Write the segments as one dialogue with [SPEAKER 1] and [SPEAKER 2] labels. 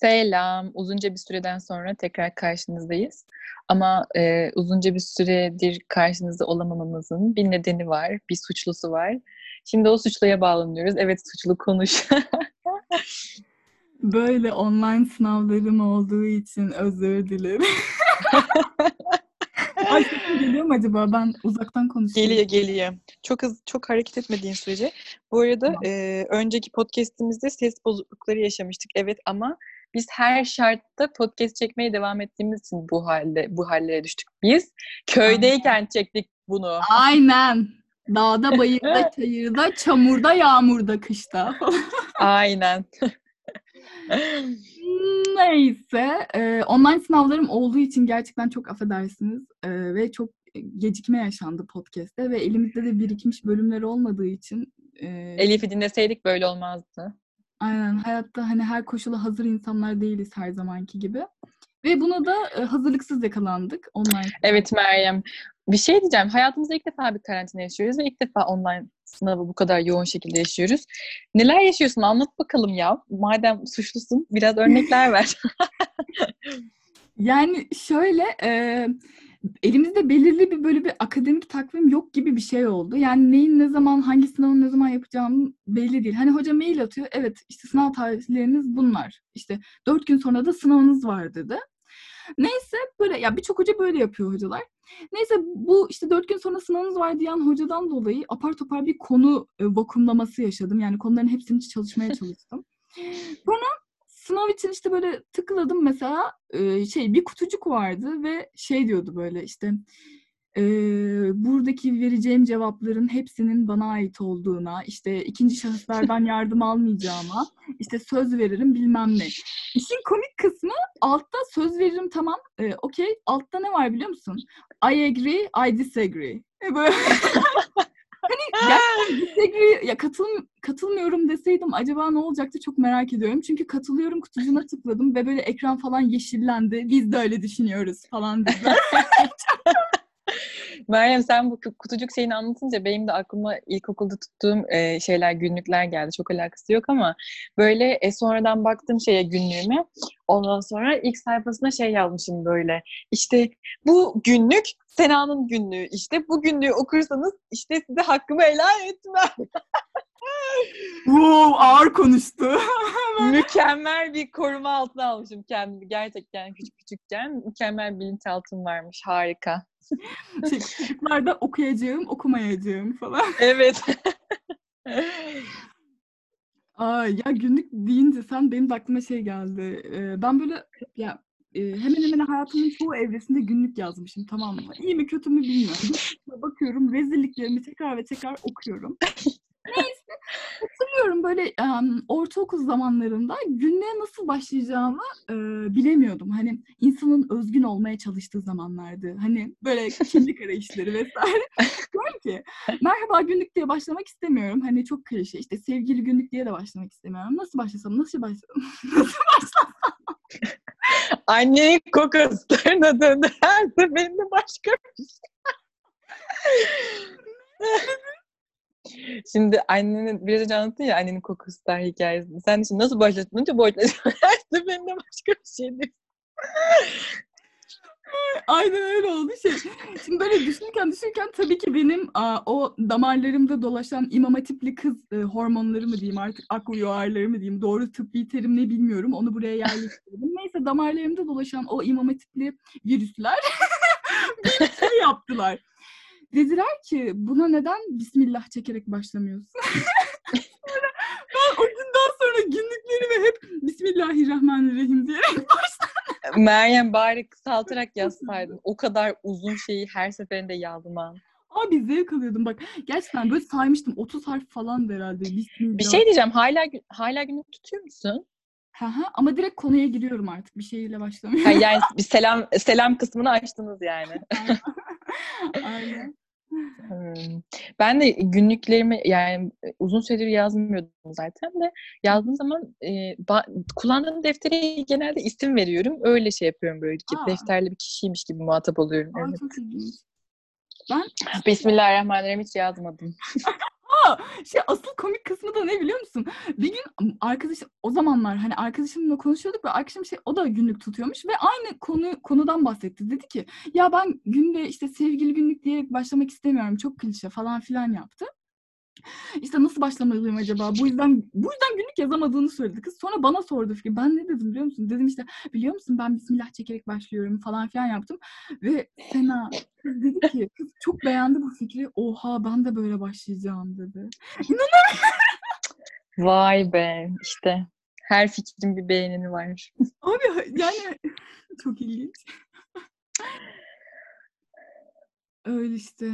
[SPEAKER 1] Selam. Uzunca bir süreden sonra tekrar karşınızdayız. Ama e, uzunca bir süredir karşınızda olamamamızın bir nedeni var, bir suçlusu var. Şimdi o suçluya bağlanıyoruz. Evet suçlu konuş.
[SPEAKER 2] Böyle online sınavlarım olduğu için özür dilerim. Ay sesim geliyor mu acaba? Ben uzaktan konuşuyorum.
[SPEAKER 1] Geliyor geliyor. Çok hızlı, çok hareket etmediğin sürece. Bu arada e, önceki podcastimizde ses bozuklukları yaşamıştık. Evet ama biz her şartta podcast çekmeye devam ettiğimiz için bu halde bu hallere düştük. Biz köydeyken çektik bunu.
[SPEAKER 2] Aynen. Dağda, bayırda, çayırda, çamurda, yağmurda, kışta.
[SPEAKER 1] Aynen.
[SPEAKER 2] Neyse. E, online sınavlarım olduğu için gerçekten çok affedersiniz. E, ve çok gecikme yaşandı podcast'te ve elimizde de birikmiş bölümler olmadığı için e,
[SPEAKER 1] Elif'i dinleseydik böyle olmazdı.
[SPEAKER 2] Aynen hayatta hani her koşula hazır insanlar değiliz her zamanki gibi. Ve buna da e, hazırlıksız yakalandık online.
[SPEAKER 1] Evet Meryem. Bir şey diyeceğim. Hayatımızda ilk defa bir karantina yaşıyoruz ve ilk defa online sınavı bu kadar yoğun şekilde yaşıyoruz. Neler yaşıyorsun? Anlat bakalım ya. Madem suçlusun biraz örnekler ver.
[SPEAKER 2] Yani şöyle e, elimizde belirli bir böyle bir akademik takvim yok gibi bir şey oldu. Yani neyin ne zaman, hangi sınavın ne zaman yapacağım belli değil. Hani hoca mail atıyor. Evet işte sınav tarihleriniz bunlar. İşte dört gün sonra da sınavınız var dedi. Neyse böyle ya birçok hoca böyle yapıyor hocalar. Neyse bu işte dört gün sonra sınavınız var diyen hocadan dolayı apar topar bir konu e, vakumlaması yaşadım. Yani konuların hepsini çalışmaya çalıştım. Sonra sınav için işte böyle tıkladım mesela e, şey bir kutucuk vardı ve şey diyordu böyle işte e, buradaki vereceğim cevapların hepsinin bana ait olduğuna, işte ikinci şahıslardan yardım almayacağıma, işte söz veririm bilmem ne. İşin komik kısmı altta söz veririm tamam, e, okey. Altta ne var biliyor musun? I agree, I disagree. E, böyle hani gerçekten ya katıl, katılmıyorum deseydim acaba ne olacaktı çok merak ediyorum. Çünkü katılıyorum kutucuğuna tıkladım ve böyle ekran falan yeşillendi. Biz de öyle düşünüyoruz falan dediler.
[SPEAKER 1] Meryem sen bu kutucuk şeyini anlatınca benim de aklıma ilkokulda tuttuğum e, şeyler, günlükler geldi. Çok alakası yok ama böyle e, sonradan baktım şeye günlüğüme. Ondan sonra ilk sayfasına şey yazmışım böyle. İşte bu günlük Sena'nın günlüğü. İşte bu günlüğü okursanız işte size hakkımı helal etmem.
[SPEAKER 2] wow, ağır konuştu.
[SPEAKER 1] mükemmel bir koruma altına almışım kendimi. Gerçekten küçük küçükken mükemmel bir bilinçaltım varmış. Harika.
[SPEAKER 2] şey, çocuklarda okuyacağım, okumayacağım falan.
[SPEAKER 1] Evet.
[SPEAKER 2] Aa, ya günlük deyince sen benim de aklıma şey geldi. Ee, ben böyle ya e, hemen hemen hayatımın çoğu evresinde günlük yazmışım tamam mı? İyi mi kötü mü bilmiyorum. Bakıyorum rezilliklerimi tekrar ve tekrar okuyorum. Böyle um, ortaokul zamanlarında günlüğe nasıl başlayacağımı e, bilemiyordum. Hani insanın özgün olmaya çalıştığı zamanlardı. Hani böyle kimlik arayışları vesaire. Diyorum ki merhaba günlük diye başlamak istemiyorum. Hani çok klişe işte sevgili günlük diye de başlamak istemiyorum. Nasıl başlasam nasıl başlasam nasıl başlasam
[SPEAKER 1] Annenin kokuslarına döndü her seferinde başka bir şey. Şimdi annenin biraz önce anlattın ya annenin kokuslar hikayesini. Sen şimdi nasıl başladın? Önce başladın. Her seferinde başka bir şey.
[SPEAKER 2] Aynen öyle oldu şey. Şimdi böyle düşünürken düşünürken tabii ki benim a, o damarlarımda dolaşan imam hatipli kız e, hormonları mı diyeyim artık akıl yuvarları mı diyeyim doğru tıbbi terim ne bilmiyorum onu buraya yerleştirdim. Neyse damarlarımda dolaşan o imam hatipli virüsler bir şey yaptılar. Dediler ki buna neden Bismillah çekerek başlamıyorsun? ben o günden sonra günlüklerimi hep Bismillahirrahmanirrahim diyerek başladım.
[SPEAKER 1] Meryem bari kısaltarak yazsaydın. O kadar uzun şeyi her seferinde yazman.
[SPEAKER 2] Abi zevk alıyordum bak. Gerçekten böyle saymıştım. 30 harf falan herhalde. Bismillah.
[SPEAKER 1] Bir şey diyeceğim. Hala hala günlük tutuyor musun?
[SPEAKER 2] Hı. Ama direkt konuya giriyorum artık. Bir şeyle başlamıyorum.
[SPEAKER 1] Ha, yani bir selam selam kısmını açtınız yani.
[SPEAKER 2] Aynen.
[SPEAKER 1] Hmm. Ben de günlüklerimi yani uzun süredir yazmıyordum zaten de yazdığım zaman e, ba- kullandığım deftere genelde isim veriyorum. Öyle şey yapıyorum böyle ki defterli bir kişiymiş gibi muhatap oluyorum.
[SPEAKER 2] Aa,
[SPEAKER 1] Evet.
[SPEAKER 2] çok ilginç. Ben
[SPEAKER 1] Bismillahirrahmanirrahim hiç yazmadım.
[SPEAKER 2] Şey asıl komik kısmı da ne biliyor musun? Bir gün arkadaşım o zamanlar hani arkadaşımla konuşuyorduk ve arkadaşım şey o da günlük tutuyormuş ve aynı konu konudan bahsetti. Dedi ki ya ben günde işte sevgili günlük diye başlamak istemiyorum. Çok klişe falan filan yaptı. İşte nasıl başlamalıyım acaba? Bu yüzden bu yüzden günlük yazamadığını söyledi kız. Sonra bana sordu fikri. Ben ne dedim biliyor musun? Dedim işte biliyor musun ben bismillah çekerek başlıyorum falan filan yaptım. Ve Sena kız dedi ki kız çok beğendi bu fikri. Oha ben de böyle başlayacağım dedi. İnanamıyorum.
[SPEAKER 1] Vay be işte her fikrin bir beğenini var.
[SPEAKER 2] Abi yani çok ilginç. Öyle işte.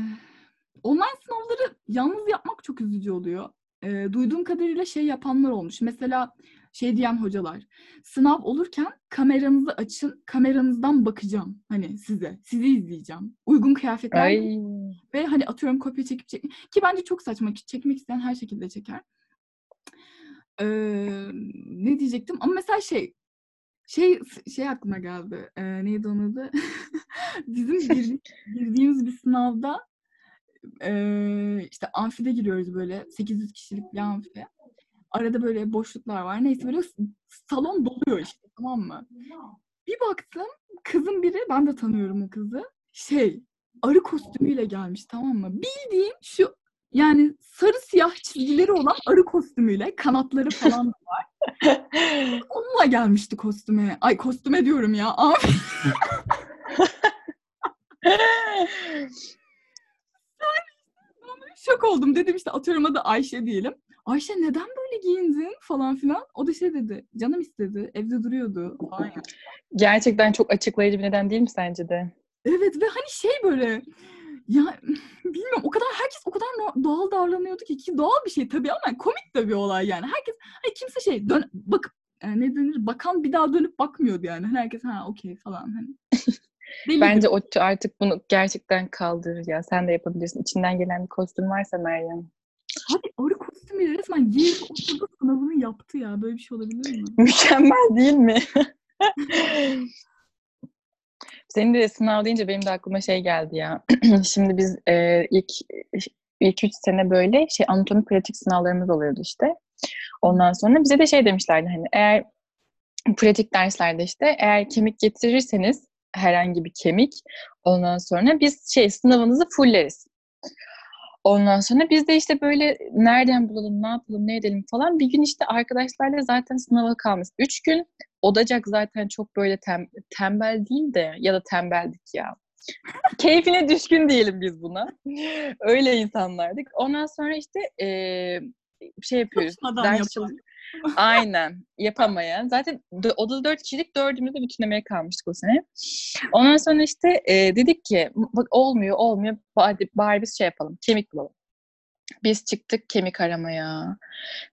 [SPEAKER 2] Online sınavları yalnız yapmak çok üzücü oluyor. E, duyduğum kadarıyla şey yapanlar olmuş. Mesela şey diyen hocalar. Sınav olurken kameranızı açın, kameranızdan bakacağım hani size. Sizi izleyeceğim. Uygun kıyafetler
[SPEAKER 1] Ay.
[SPEAKER 2] ve hani atıyorum kopya çekip çek ki bence çok saçma. Çekmek isteyen her şekilde çeker. Ee, ne diyecektim? Ama mesela şey şey şey aklıma geldi. Ee, neydi onun adı? Bizim gir- girdiğimiz bir sınavda eee, işte amfide giriyoruz böyle 800 kişilik bir amfi. Arada böyle boşluklar var. Neyse böyle salon doluyor işte tamam mı? Bir baktım kızın biri ben de tanıyorum o kızı. Şey arı kostümüyle gelmiş tamam mı? Bildiğim şu yani sarı siyah çizgileri olan arı kostümüyle kanatları falan da var. Onunla gelmişti kostüme. Ay kostüme diyorum ya. Şok oldum. Dedim işte atıyorum adı Ayşe diyelim. Ayşe neden böyle giyindin falan filan. O da şey dedi. Canım istedi. Evde duruyordu ya.
[SPEAKER 1] Gerçekten çok açıklayıcı bir neden değil mi sence de?
[SPEAKER 2] Evet ve hani şey böyle ya bilmiyorum o kadar herkes o kadar doğal davranıyordu ki ki doğal bir şey tabii ama komik de bir olay yani. Herkes hani kimse şey dön bak e, ne denir bakan bir daha dönüp bakmıyordu yani. Hani herkes ha okey falan hani. Belliydi.
[SPEAKER 1] Bence o artık bunu gerçekten kaldırır ya. Sen de yapabilirsin. İçinden gelen bir kostüm varsa Meryem.
[SPEAKER 2] Abi arı kostümüyle resmen girdi oturdu sınavını yaptı ya. Böyle bir şey olabilir mi?
[SPEAKER 1] Mükemmel değil mi? Senin de sınav deyince benim de aklıma şey geldi ya. Şimdi biz e, ilk ilk üç sene böyle şey anatomi pratik sınavlarımız oluyordu işte. Ondan sonra bize de şey demişlerdi hani eğer pratik derslerde işte eğer kemik getirirseniz herhangi bir kemik ondan sonra biz şey sınavınızı fulleriz. Ondan sonra biz de işte böyle nereden bulalım, ne yapalım, ne edelim falan. Bir gün işte arkadaşlarla zaten sınava kalmış. Üç gün odacak zaten çok böyle tem- tembel değil de ya da tembeldik ya. Keyfine düşkün diyelim biz buna. Öyle insanlardık. Ondan sonra işte eee, şey yapıyoruz.
[SPEAKER 2] Çalışmadan
[SPEAKER 1] ders çalış- Aynen. Yapamayan. Zaten odada dört kişilik dördümüz de bütünlemeye kalmıştık o sene. Ondan sonra işte e, dedik ki bak olmuyor olmuyor bari, bari biz şey yapalım. Kemik bulalım. Biz çıktık kemik aramaya.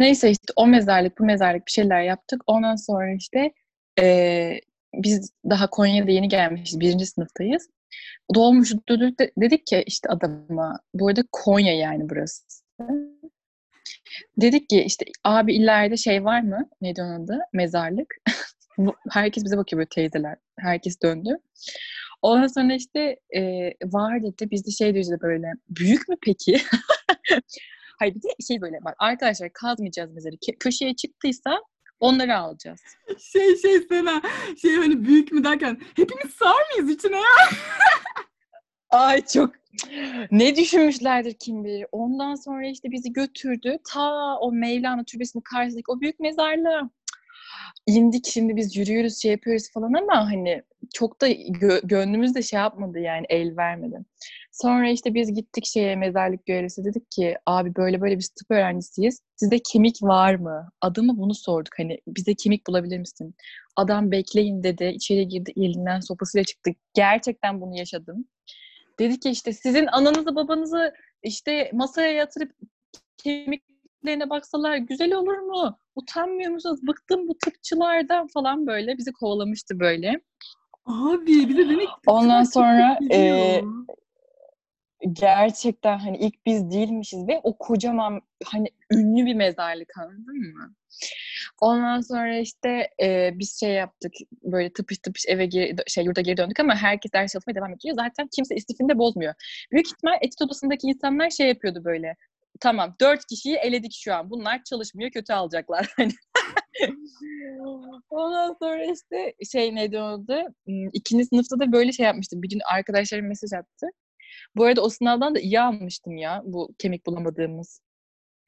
[SPEAKER 1] Neyse işte o mezarlık bu mezarlık bir şeyler yaptık. Ondan sonra işte e, biz daha Konya'da yeni gelmişiz. Birinci sınıftayız. Dolmuş dedik ki işte adama bu arada Konya yani burası. Dedik ki işte abi ileride şey var mı? Neydi onun adı? Mezarlık. Herkes bize bakıyor böyle teyzeler. Herkes döndü. Ondan sonra işte e, var dedi. Biz de şey diyoruz böyle. Büyük mü peki? Hayır bir de şey böyle bak arkadaşlar kazmayacağız mezarı. Köşeye çıktıysa onları alacağız.
[SPEAKER 2] Şey şey Sena şey hani büyük mü derken hepimiz sığar mıyız içine ya?
[SPEAKER 1] Ay çok ne düşünmüşlerdir kim bilir. Ondan sonra işte bizi götürdü. Ta o Mevlana Türbesi'nin karşısındaki o büyük mezarlığa. İndik şimdi biz yürüyoruz şey yapıyoruz falan ama hani çok da gö- gönlümüz de şey yapmadı yani el vermedi. Sonra işte biz gittik şeye mezarlık görevlisi dedik ki abi böyle böyle biz tıp öğrencisiyiz. Sizde kemik var mı? Adımı bunu sorduk hani bize kemik bulabilir misin? Adam bekleyin dedi. İçeri girdi elinden sopasıyla çıktı. Gerçekten bunu yaşadım. Dedi ki işte sizin ananızı babanızı işte masaya yatırıp kemiklerine baksalar güzel olur mu? Utanmıyor musunuz? Bıktım bu tıpçılardan falan böyle. Bizi kovalamıştı böyle.
[SPEAKER 2] Abi bir de demek
[SPEAKER 1] Ondan sonra,
[SPEAKER 2] biliyor.
[SPEAKER 1] Gerçekten hani ilk biz değilmişiz ve o kocaman hani ünlü bir mezarlık anladın mı? Ondan sonra işte e, biz şey yaptık böyle tıpış tıpış eve geri, şey yurda geri döndük ama herkes ders çalışmaya devam ediyor. Zaten kimse istifini de bozmuyor. Büyük ihtimal etüt odasındaki insanlar şey yapıyordu böyle. tamam dört kişiyi eledik şu an. Bunlar çalışmıyor kötü alacaklar. Hani. Ondan sonra işte şey neydi oldu? İkinci sınıfta da böyle şey yapmıştım. Bir gün arkadaşlarım mesaj attı. Bu arada o sınavdan da iyi almıştım ya bu kemik bulamadığımız.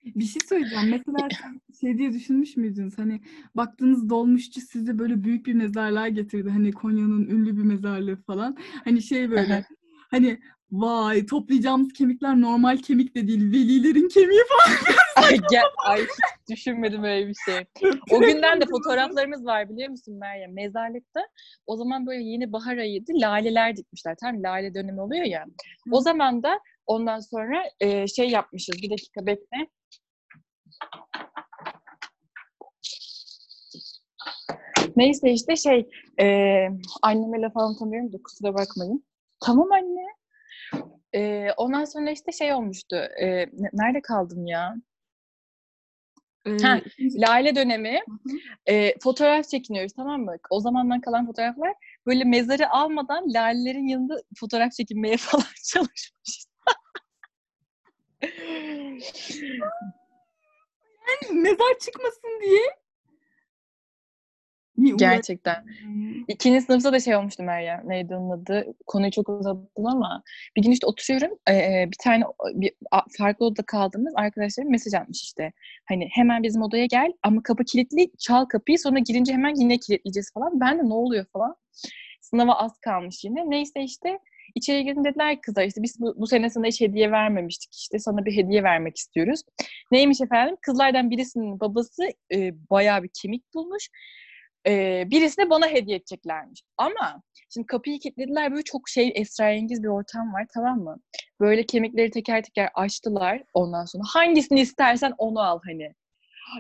[SPEAKER 2] Bir şey söyleyeceğim. Mesela şey diye düşünmüş müydünüz? Hani baktığınız dolmuşçu size böyle büyük bir mezarlığa getirdi. Hani Konya'nın ünlü bir mezarlığı falan. Hani şey böyle hani vay toplayacağımız kemikler normal kemik de değil. Velilerin kemiği falan.
[SPEAKER 1] ay, gel, ay hiç düşünmedim öyle bir şey. O günden de fotoğraflarımız var biliyor musun Meryem? Mezarlıkta o zaman böyle yeni bahar ayıydı. Laleler dikmişler. Tam lale dönemi oluyor ya. O zaman da ondan sonra e, şey yapmışız. Bir dakika bekle. Neyse işte şey e, anneme laf anlatamıyorum da kusura bakmayın. Tamam anne. E, ondan sonra işte şey olmuştu. E, nerede kaldım ya? Ha, Lale dönemi e, fotoğraf çekiniyoruz tamam mı? O zamandan kalan fotoğraflar böyle mezarı almadan lalelerin yanında fotoğraf çekinmeye falan çalışmışız.
[SPEAKER 2] mezar çıkmasın diye.
[SPEAKER 1] Gerçekten.
[SPEAKER 2] uğraştın?
[SPEAKER 1] İkinci sınıfta da şey olmuştu Meryem. Neydi onun adı? Konuyu çok uzattım ama bir gün işte oturuyorum. e, e, bir tane bir, farklı odada kaldığımız arkadaşlarım mesaj atmış işte. Hani hemen bizim odaya gel ama kapı kilitli. Çal kapıyı sonra girince hemen yine kilitleyeceğiz falan. Ben de ne oluyor falan. Sınava az kalmış yine. Neyse işte içeri girin dediler ki kızlar işte biz bu, bu sene sana hiç hediye vermemiştik. İşte sana bir hediye vermek istiyoruz. Neymiş efendim? Kızlardan birisinin babası e, bayağı bir kemik bulmuş. E, birisine bana hediye edeceklermiş. Ama şimdi kapıyı kilitlediler böyle çok şey esrarengiz bir ortam var tamam mı? Böyle kemikleri teker teker açtılar ondan sonra. Hangisini istersen onu al hani.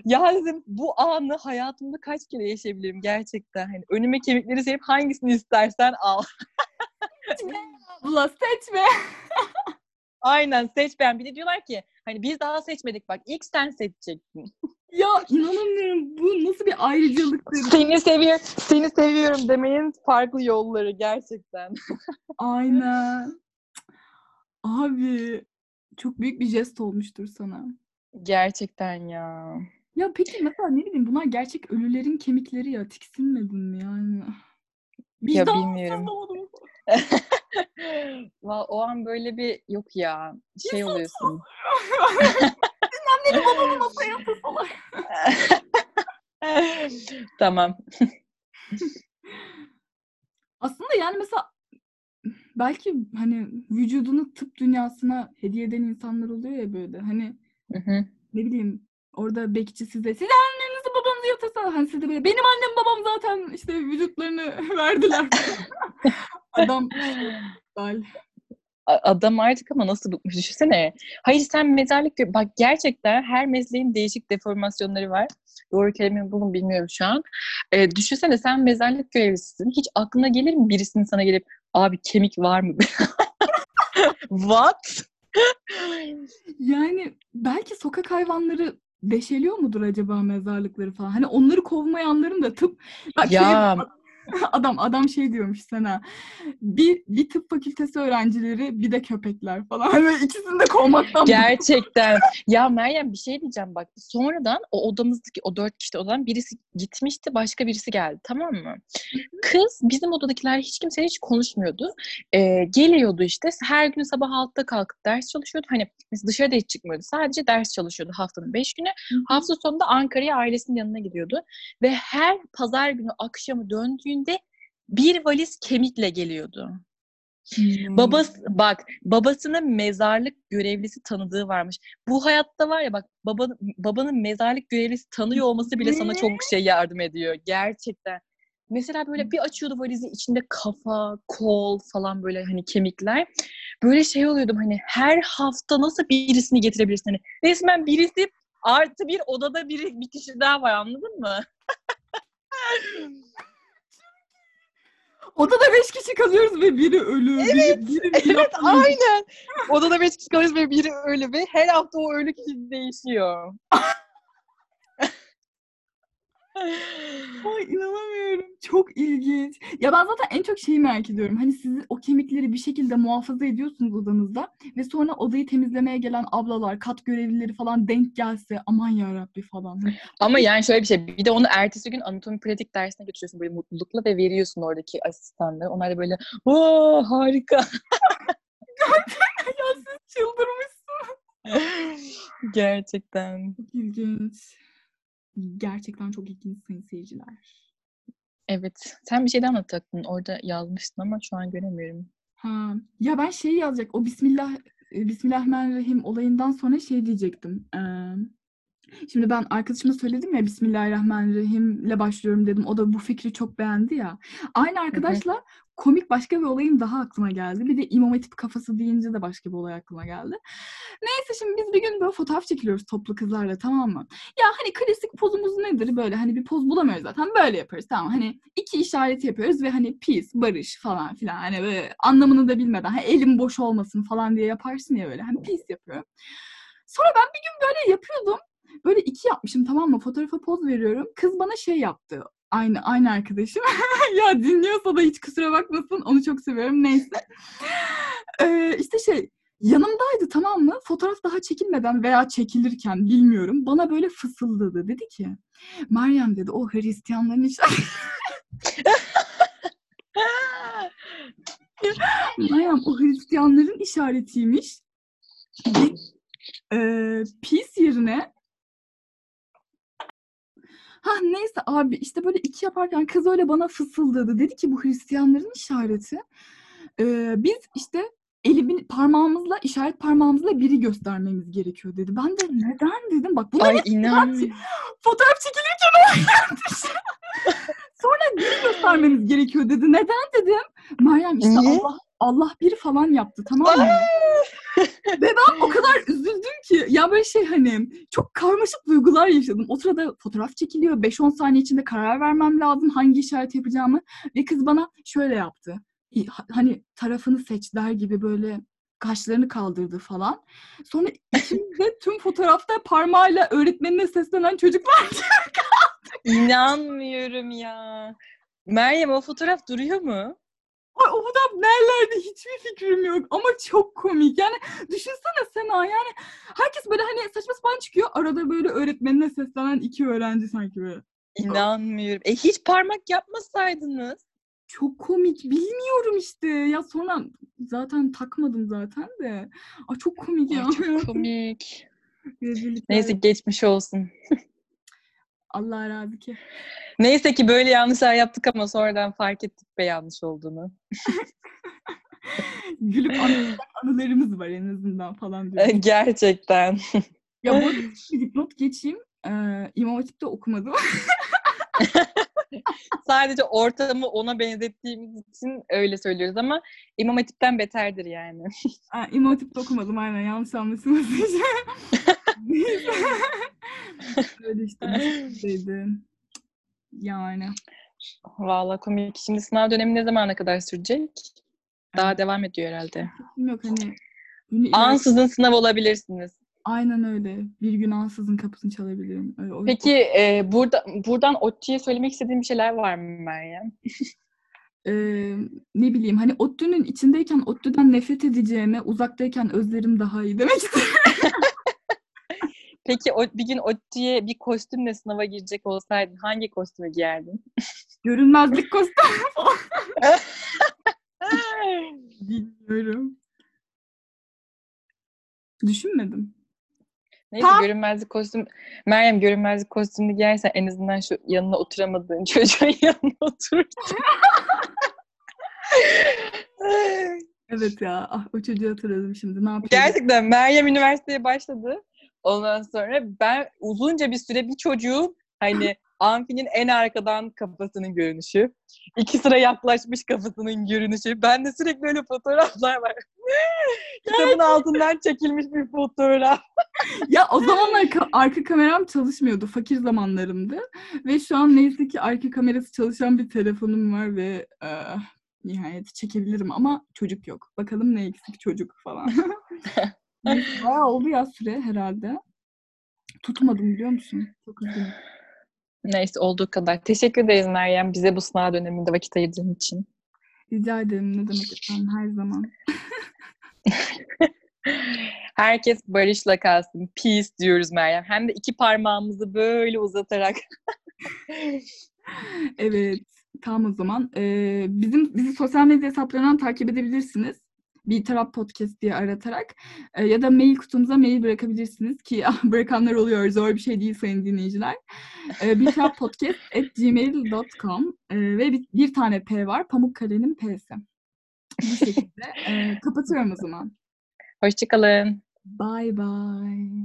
[SPEAKER 1] Ya dedim bu anı hayatımda kaç kere yaşayabilirim gerçekten. Hani önüme kemikleri serip hangisini istersen al.
[SPEAKER 2] Abla seçme.
[SPEAKER 1] Aynen seç ben. Bir de diyorlar ki hani biz daha seçmedik bak ilk sen seçeceksin.
[SPEAKER 2] Ya inanamıyorum. Bu nasıl bir ayrıcalıktır?
[SPEAKER 1] Seni seviyorum, seni seviyorum demenin farklı yolları gerçekten.
[SPEAKER 2] Aynen. Abi çok büyük bir jest olmuştur sana.
[SPEAKER 1] Gerçekten ya.
[SPEAKER 2] Ya peki mesela ne bileyim bunlar gerçek ölülerin kemikleri ya tiksinmedin mi yani?
[SPEAKER 1] Ya
[SPEAKER 2] Vicdansız
[SPEAKER 1] bilmiyorum.
[SPEAKER 2] olamadım.
[SPEAKER 1] Va- o an böyle bir yok ya şey oluyorsun.
[SPEAKER 2] Annenin babamı masaya atırsalar.
[SPEAKER 1] tamam.
[SPEAKER 2] Aslında yani mesela belki hani vücudunu tıp dünyasına hediye eden insanlar oluyor ya böyle. Hani
[SPEAKER 1] Hı hı.
[SPEAKER 2] ne bileyim orada bekçi size siz annenizi babanızı yatırsanız hani siz de böyle benim annem babam zaten işte vücutlarını verdiler. Adam.
[SPEAKER 1] A- Adam artık ama nasıl bıkmış düşünsene. Hayır sen mezarlık gö- bak gerçekten her mesleğin değişik deformasyonları var. Doğru kelimeyi bulun bilmiyorum şu an. Ee, düşünsene sen mezarlık görevlisisin. Hiç aklına gelir mi birisinin sana gelip abi kemik var mı? What?
[SPEAKER 2] Yani belki sokak hayvanları deşeliyor mudur acaba mezarlıkları falan? Hani onları kovmayanların da tıp Bak şey-
[SPEAKER 1] Ya
[SPEAKER 2] adam adam şey diyormuş sana. Bir bir tıp fakültesi öğrencileri bir de köpekler falan. Hani ikisini de kovmaktan
[SPEAKER 1] Gerçekten. Ya Meryem bir şey diyeceğim bak. Sonradan o odamızdaki o dört kişi odadan birisi gitmişti başka birisi geldi tamam mı? Kız bizim odadakiler hiç kimseyle hiç konuşmuyordu. Ee, geliyordu işte her gün sabah altta kalkıp ders çalışıyordu. Hani mesela dışarıda hiç çıkmıyordu. Sadece ders çalışıyordu haftanın beş günü. Hafta sonunda Ankara'ya ailesinin yanına gidiyordu. Ve her pazar günü akşamı döndüğünde bir valiz kemikle geliyordu.
[SPEAKER 2] Hmm.
[SPEAKER 1] Babası bak babasının mezarlık görevlisi tanıdığı varmış. Bu hayatta var ya bak baba, babanın mezarlık görevlisi tanıyor olması bile sana çok şey yardım ediyor gerçekten. Mesela böyle bir açıyordu valizi içinde kafa, kol falan böyle hani kemikler. Böyle şey oluyordum hani her hafta nasıl birisini getirebilirsin? Hani resmen birisi artı bir odada biri bir kişi daha var anladın mı?
[SPEAKER 2] Odada beş kişi kalıyoruz ve biri ölü.
[SPEAKER 1] Evet,
[SPEAKER 2] biri, biri
[SPEAKER 1] Evet
[SPEAKER 2] yapmıyor.
[SPEAKER 1] aynen. Odada beş kişi kalıyoruz ve biri ölü ve her hafta o ölü kişi değişiyor.
[SPEAKER 2] Ay inanamıyorum. Çok ilginç. Ya ben zaten en çok şeyi merak ediyorum. Hani siz o kemikleri bir şekilde muhafaza ediyorsunuz odanızda ve sonra odayı temizlemeye gelen ablalar, kat görevlileri falan denk gelse aman ya Rabbi falan. Hani
[SPEAKER 1] Ama yani şöyle bir şey. Bir de onu ertesi gün anatomi pratik dersine götürüyorsun böyle mutlulukla ve veriyorsun oradaki asistanlara. Onlar da böyle ooo harika.
[SPEAKER 2] ya siz çıldırmışsınız.
[SPEAKER 1] Gerçekten.
[SPEAKER 2] Çok ilginç. Gerçekten çok ilginç sayın seyirciler.
[SPEAKER 1] Evet. Sen bir şeyden anlatacaktın. Orada yazmıştın ama şu an göremiyorum.
[SPEAKER 2] Ha. Ya ben şey yazacak. O Bismillah e, Bismillahirrahmanirrahim olayından sonra şey diyecektim. Ee, şimdi ben arkadaşıma söyledim ya Bismillahirrahmanirrahimle başlıyorum dedim. O da bu fikri çok beğendi ya. Aynı arkadaşla komik başka bir olayım daha aklıma geldi. Bir de İmam Hatip kafası deyince de başka bir olay aklıma geldi. Neyse şimdi biz bir gün böyle fotoğraf çekiliyoruz toplu kızlarla tamam mı? Ya hani klasik pozumuz nedir böyle hani bir poz bulamıyoruz zaten böyle yaparız tamam hani iki işareti yapıyoruz ve hani peace, barış falan filan hani böyle anlamını da bilmeden hani elim boş olmasın falan diye yaparsın ya böyle hani peace yapıyorum. Sonra ben bir gün böyle yapıyordum. Böyle iki yapmışım tamam mı? Fotoğrafa poz veriyorum. Kız bana şey yaptı. Aynı aynı arkadaşım. ya dinliyorsa da hiç kusura bakmasın. Onu çok seviyorum. Neyse. Ee, işte şey yanımdaydı tamam mı? Fotoğraf daha çekilmeden veya çekilirken bilmiyorum. Bana böyle fısıldadı. Dedi ki Meryem dedi o Hristiyanların işte Meryem o Hristiyanların işaretiymiş. Ve, e, peace yerine Ha neyse abi işte böyle iki yaparken kız öyle bana fısıldadı. Dedi ki bu Hristiyanların işareti. Ee, biz işte elimin parmağımızla işaret parmağımızla biri göstermemiz gerekiyor dedi. Ben de neden dedim. Bak bunlar
[SPEAKER 1] Ay inanmıyorum.
[SPEAKER 2] fotoğraf çekilirken. Sonra biri göstermemiz gerekiyor dedi. Neden dedim. Meryem işte
[SPEAKER 1] Niye?
[SPEAKER 2] Allah Allah bir falan yaptı tamam mı? Ve ben o kadar üzüldüm ki ya böyle şey hani çok karmaşık duygular yaşadım. O sırada fotoğraf çekiliyor. 5-10 saniye içinde karar vermem lazım hangi işaret yapacağımı. Ve kız bana şöyle yaptı. Hani tarafını seç der gibi böyle kaşlarını kaldırdı falan. Sonra içimde tüm fotoğrafta parmağıyla öğretmenine seslenen çocuklar.
[SPEAKER 1] İnanmıyorum ya. Meryem o fotoğraf duruyor mu?
[SPEAKER 2] Ay o fotoğraf nerelerde hiçbir fikrim yok ama çok komik. Yani düşünsene Sena yani herkes böyle hani saçma sapan çıkıyor. Arada böyle öğretmenine seslenen iki öğrenci sanki böyle.
[SPEAKER 1] İnanmıyorum. E hiç parmak yapmasaydınız.
[SPEAKER 2] Çok komik. Bilmiyorum işte. Ya sonra zaten takmadım zaten de. Ay çok komik ya.
[SPEAKER 1] Ay, çok komik. Neyse geçmiş olsun.
[SPEAKER 2] Allah razı ki.
[SPEAKER 1] Neyse ki böyle yanlışlar yaptık ama sonradan fark ettik be yanlış olduğunu.
[SPEAKER 2] Gülüp anılarımız var en azından falan diyor.
[SPEAKER 1] Gerçekten.
[SPEAKER 2] ya bu dipnot geçeyim. Ee, İmam Hatip'te okumadım.
[SPEAKER 1] Sadece ortamı ona benzettiğimiz için öyle söylüyoruz ama İmam Hatip'ten beterdir yani.
[SPEAKER 2] Ha, İmam Hatip'te okumadım aynen yanlış anlaşılmasın. Öyle işte şekildeydi. Yani.
[SPEAKER 1] Vallahi komik. Şimdi sınav dönemi ne zamana kadar sürecek? Daha
[SPEAKER 2] Evet.
[SPEAKER 1] devam ediyor herhalde.
[SPEAKER 2] Yok hani.
[SPEAKER 1] Ansızın sınav olabilirsiniz.
[SPEAKER 2] Aynen öyle. Bir gün ansızın kapısını çalabilirim. Öyle, o-
[SPEAKER 1] Peki e, burada buradan ODTÜ'ye söylemek istediğin bir şeyler var mı Meryem?
[SPEAKER 2] Ee, ne bileyim hani ODTÜ'nün içindeyken ODTÜ'den nefret edeceğime uzaktayken özlerim daha iyi demek istedim.
[SPEAKER 1] Peki o, bir gün ODTÜ'ye bir kostümle sınava girecek olsaydın hangi kostümü giyerdin?
[SPEAKER 2] Görünmezlik kostümü. Bilmiyorum. Düşünmedim.
[SPEAKER 1] Neyse
[SPEAKER 2] Tam-
[SPEAKER 1] görünmezlik kostüm. Meryem görünmezlik kostümünü giyersen en azından şu yanına oturamadığın çocuğun yanına oturursun.
[SPEAKER 2] Evet ya. Ah o çocuğu hatırladım şimdi. Ne yapayım?
[SPEAKER 1] Gerçekten Meryem üniversiteye başladı. Ondan sonra ben uzunca bir süre bir çocuğun hani amfinin en arkadan kafasının görünüşü. iki sıra yaklaşmış kafasının görünüşü. Ben de sürekli öyle fotoğraflar var. Kitabın altından çekilmiş bir fotoğraf.
[SPEAKER 2] Ya o zamanlar ka- arka kameram çalışmıyordu. Fakir zamanlarımdı. Ve şu an neyse ki arka kamerası çalışan bir telefonum var ve eh, nihayet çekebilirim ama çocuk yok. Bakalım ne eksik çocuk falan. Bayağı oldu ya süre herhalde. Tutmadım biliyor musun? Çok üzgünüm.
[SPEAKER 1] Neyse olduğu kadar. Teşekkür ederiz Meryem bize bu sınav döneminde vakit ayırdığın için.
[SPEAKER 2] Rica ederim. Ne demek efendim her zaman.
[SPEAKER 1] Herkes barışla kalsın. Peace diyoruz Meryem. Hem de iki parmağımızı böyle uzatarak.
[SPEAKER 2] evet. Tamam o zaman. Ee, bizim bizi sosyal medya hesaplarından takip edebilirsiniz. Bir taraf podcast diye aratarak e, ya da mail kutumuza mail bırakabilirsiniz ki bırakanlar oluyor zor bir şey değil sayın dinleyiciler. E, bir taraf podcast at gmail.com e, ve bir, bir tane P var Pamukkale'nin P'si. Bu şekilde. E, kapatıyorum o zaman.
[SPEAKER 1] Hoşçakalın.
[SPEAKER 2] Bye bye.